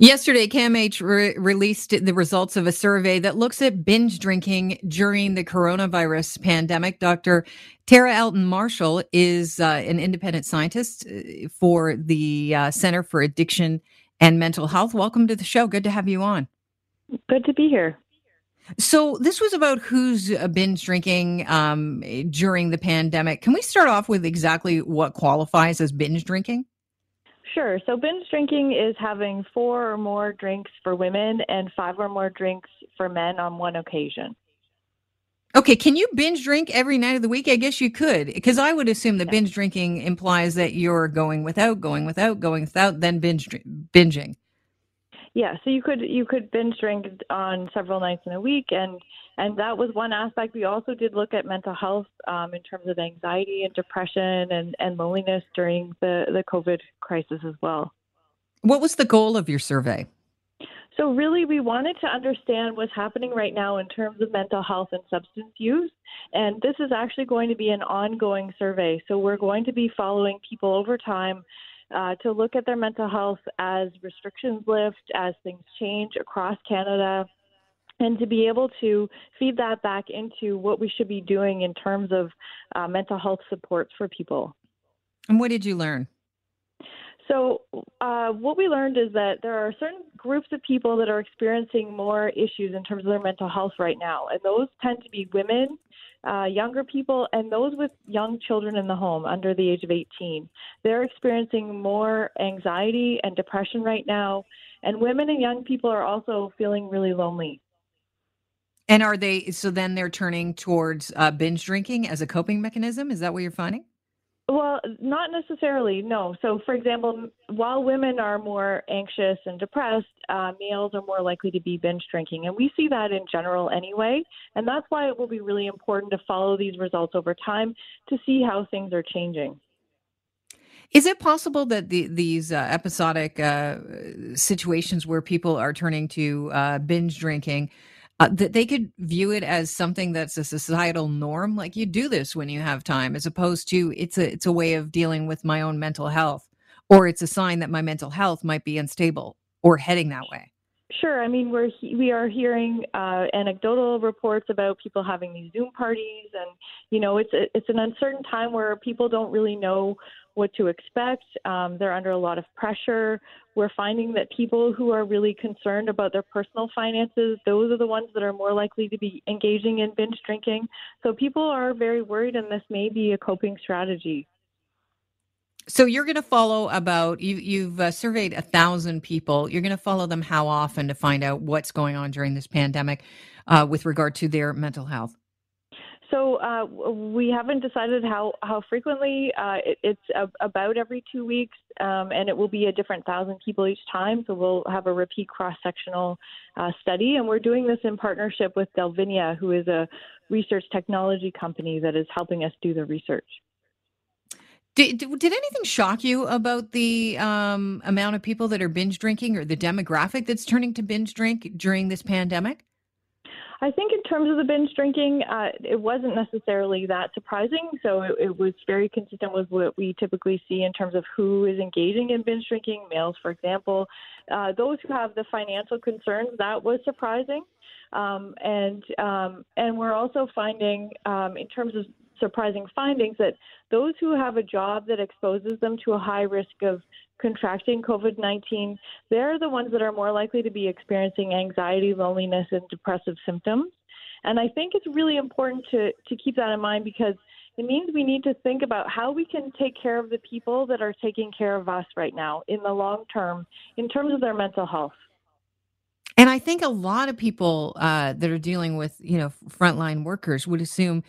Yesterday, CAMH re- released the results of a survey that looks at binge drinking during the coronavirus pandemic. Dr. Tara Elton Marshall is uh, an independent scientist uh, for the uh, Center for Addiction and Mental Health. Welcome to the show. Good to have you on. Good to be here. So, this was about who's uh, binge drinking um, during the pandemic. Can we start off with exactly what qualifies as binge drinking? Sure. So binge drinking is having four or more drinks for women and five or more drinks for men on one occasion. Okay, can you binge drink every night of the week? I guess you could, because I would assume that binge drinking implies that you're going without, going without, going without, then binge binging. Yeah, so you could you could binge drink on several nights in a week, and and that was one aspect. We also did look at mental health um, in terms of anxiety and depression and, and loneliness during the, the COVID crisis as well. What was the goal of your survey? So, really, we wanted to understand what's happening right now in terms of mental health and substance use. And this is actually going to be an ongoing survey. So, we're going to be following people over time uh, to look at their mental health as restrictions lift, as things change across Canada, and to be able to feed that back into what we should be doing in terms of uh, mental health supports for people. And what did you learn? So, uh, what we learned is that there are certain groups of people that are experiencing more issues in terms of their mental health right now, and those tend to be women, uh, younger people, and those with young children in the home under the age of 18. They're experiencing more anxiety and depression right now, and women and young people are also feeling really lonely. And are they so then they're turning towards uh, binge drinking as a coping mechanism? Is that what you're finding? Well, not necessarily, no. So, for example, while women are more anxious and depressed, uh, males are more likely to be binge drinking. And we see that in general anyway. And that's why it will be really important to follow these results over time to see how things are changing. Is it possible that the, these uh, episodic uh, situations where people are turning to uh, binge drinking? Uh, that they could view it as something that's a societal norm like you do this when you have time as opposed to it's a it's a way of dealing with my own mental health or it's a sign that my mental health might be unstable or heading that way Sure. I mean, we're we are hearing uh, anecdotal reports about people having these Zoom parties, and you know, it's a, it's an uncertain time where people don't really know what to expect. Um, they're under a lot of pressure. We're finding that people who are really concerned about their personal finances, those are the ones that are more likely to be engaging in binge drinking. So people are very worried, and this may be a coping strategy. So you're going to follow about you you've uh, surveyed a thousand people. You're going to follow them how often to find out what's going on during this pandemic uh, with regard to their mental health. So uh, we haven't decided how how frequently. Uh, it, it's a, about every two weeks, um, and it will be a different thousand people each time. So we'll have a repeat cross sectional uh, study, and we're doing this in partnership with Delvinia, who is a research technology company that is helping us do the research. Did, did anything shock you about the um, amount of people that are binge drinking or the demographic that's turning to binge drink during this pandemic? I think in terms of the binge drinking, uh, it wasn't necessarily that surprising. So it, it, was very consistent with what we typically see in terms of who is engaging in binge drinking, males, for example. Uh, those who have the financial concerns, that was surprising. Um, and um, and we're also finding, um, in terms of surprising findings, that those who have a job that exposes them to a high risk of contracting COVID 19, they're the ones that are more likely to be experiencing anxiety, loneliness, and depressive symptoms. And I think it's really important to, to keep that in mind because it means we need to think about how we can take care of the people that are taking care of us right now in the long term in terms of their mental health. And I think a lot of people uh, that are dealing with, you know, frontline workers would assume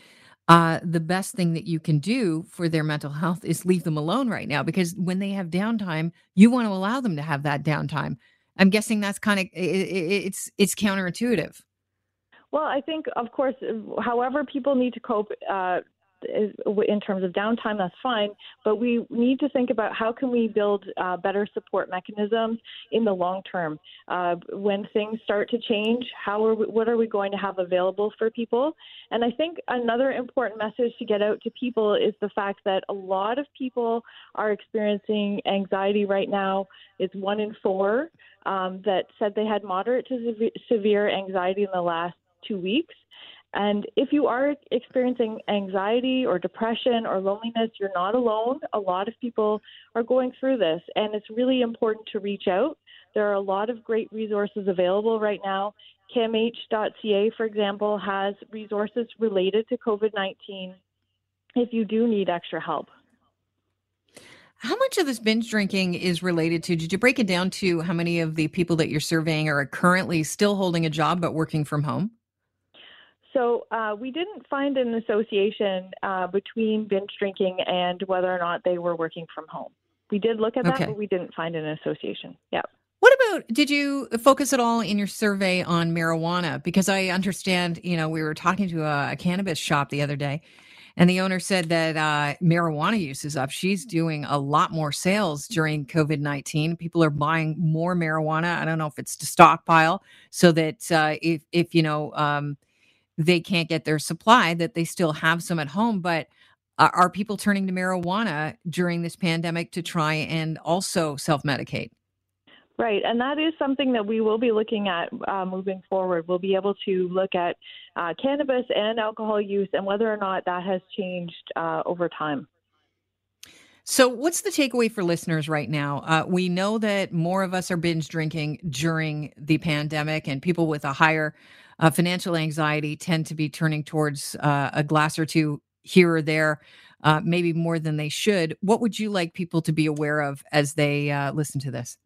uh, the best thing that you can do for their mental health is leave them alone right now because when they have downtime, you want to allow them to have that downtime. I'm guessing that's kind of it, it's it's counterintuitive. Well, I think, of course, however people need to cope, uh, in terms of downtime, that's fine. But we need to think about how can we build uh, better support mechanisms in the long term. Uh, when things start to change, how are we, what are we going to have available for people? And I think another important message to get out to people is the fact that a lot of people are experiencing anxiety right now. It's one in four um, that said they had moderate to severe anxiety in the last two weeks. And if you are experiencing anxiety or depression or loneliness, you're not alone. A lot of people are going through this, and it's really important to reach out. There are a lot of great resources available right now. CAMH.ca, for example, has resources related to COVID 19 if you do need extra help. How much of this binge drinking is related to? Did you break it down to how many of the people that you're surveying are currently still holding a job but working from home? So uh, we didn't find an association uh, between binge drinking and whether or not they were working from home. We did look at that, okay. but we didn't find an association. Yeah. What about did you focus at all in your survey on marijuana? Because I understand, you know, we were talking to a, a cannabis shop the other day, and the owner said that uh, marijuana use is up. She's doing a lot more sales during COVID nineteen. People are buying more marijuana. I don't know if it's to stockpile so that uh, if if you know. Um, they can't get their supply, that they still have some at home. But uh, are people turning to marijuana during this pandemic to try and also self medicate? Right, and that is something that we will be looking at uh, moving forward. We'll be able to look at uh, cannabis and alcohol use and whether or not that has changed uh, over time. So, what's the takeaway for listeners right now? Uh, we know that more of us are binge drinking during the pandemic, and people with a higher uh, financial anxiety tend to be turning towards uh, a glass or two here or there, uh, maybe more than they should. What would you like people to be aware of as they uh, listen to this?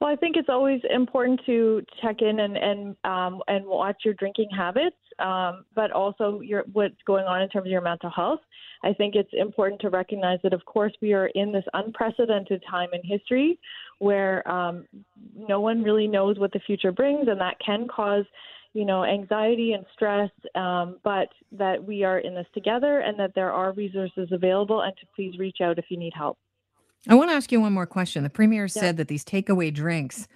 Well, I think it's always important to check in and and um, and watch your drinking habits, um, but also your what's going on in terms of your mental health. I think it's important to recognize that, of course, we are in this unprecedented time in history where um, no one really knows what the future brings, and that can cause you know, anxiety and stress, um, but that we are in this together and that there are resources available and to please reach out if you need help. I want to ask you one more question. The premier yeah. said that these takeaway drinks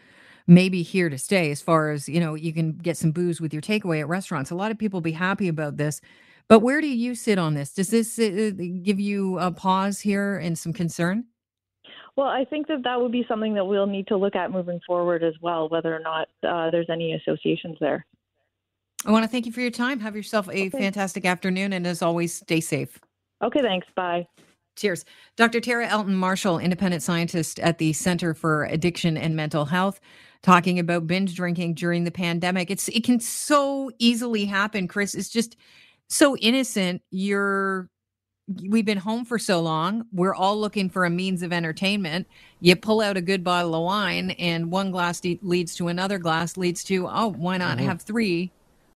may be here to stay as far as, you know, you can get some booze with your takeaway at restaurants. A lot of people be happy about this. But where do you sit on this? Does this uh, give you a pause here and some concern? Well, I think that that would be something that we'll need to look at moving forward as well, whether or not uh, there's any associations there. I want to thank you for your time. Have yourself a okay. fantastic afternoon. And as always, stay safe. Okay, thanks. Bye. Cheers. Dr. Tara Elton Marshall, independent scientist at the Center for Addiction and Mental Health, talking about binge drinking during the pandemic. It's it can so easily happen, Chris. It's just so innocent. You're we've been home for so long. We're all looking for a means of entertainment. You pull out a good bottle of wine, and one glass leads to another glass, leads to, oh, why not mm-hmm. have three?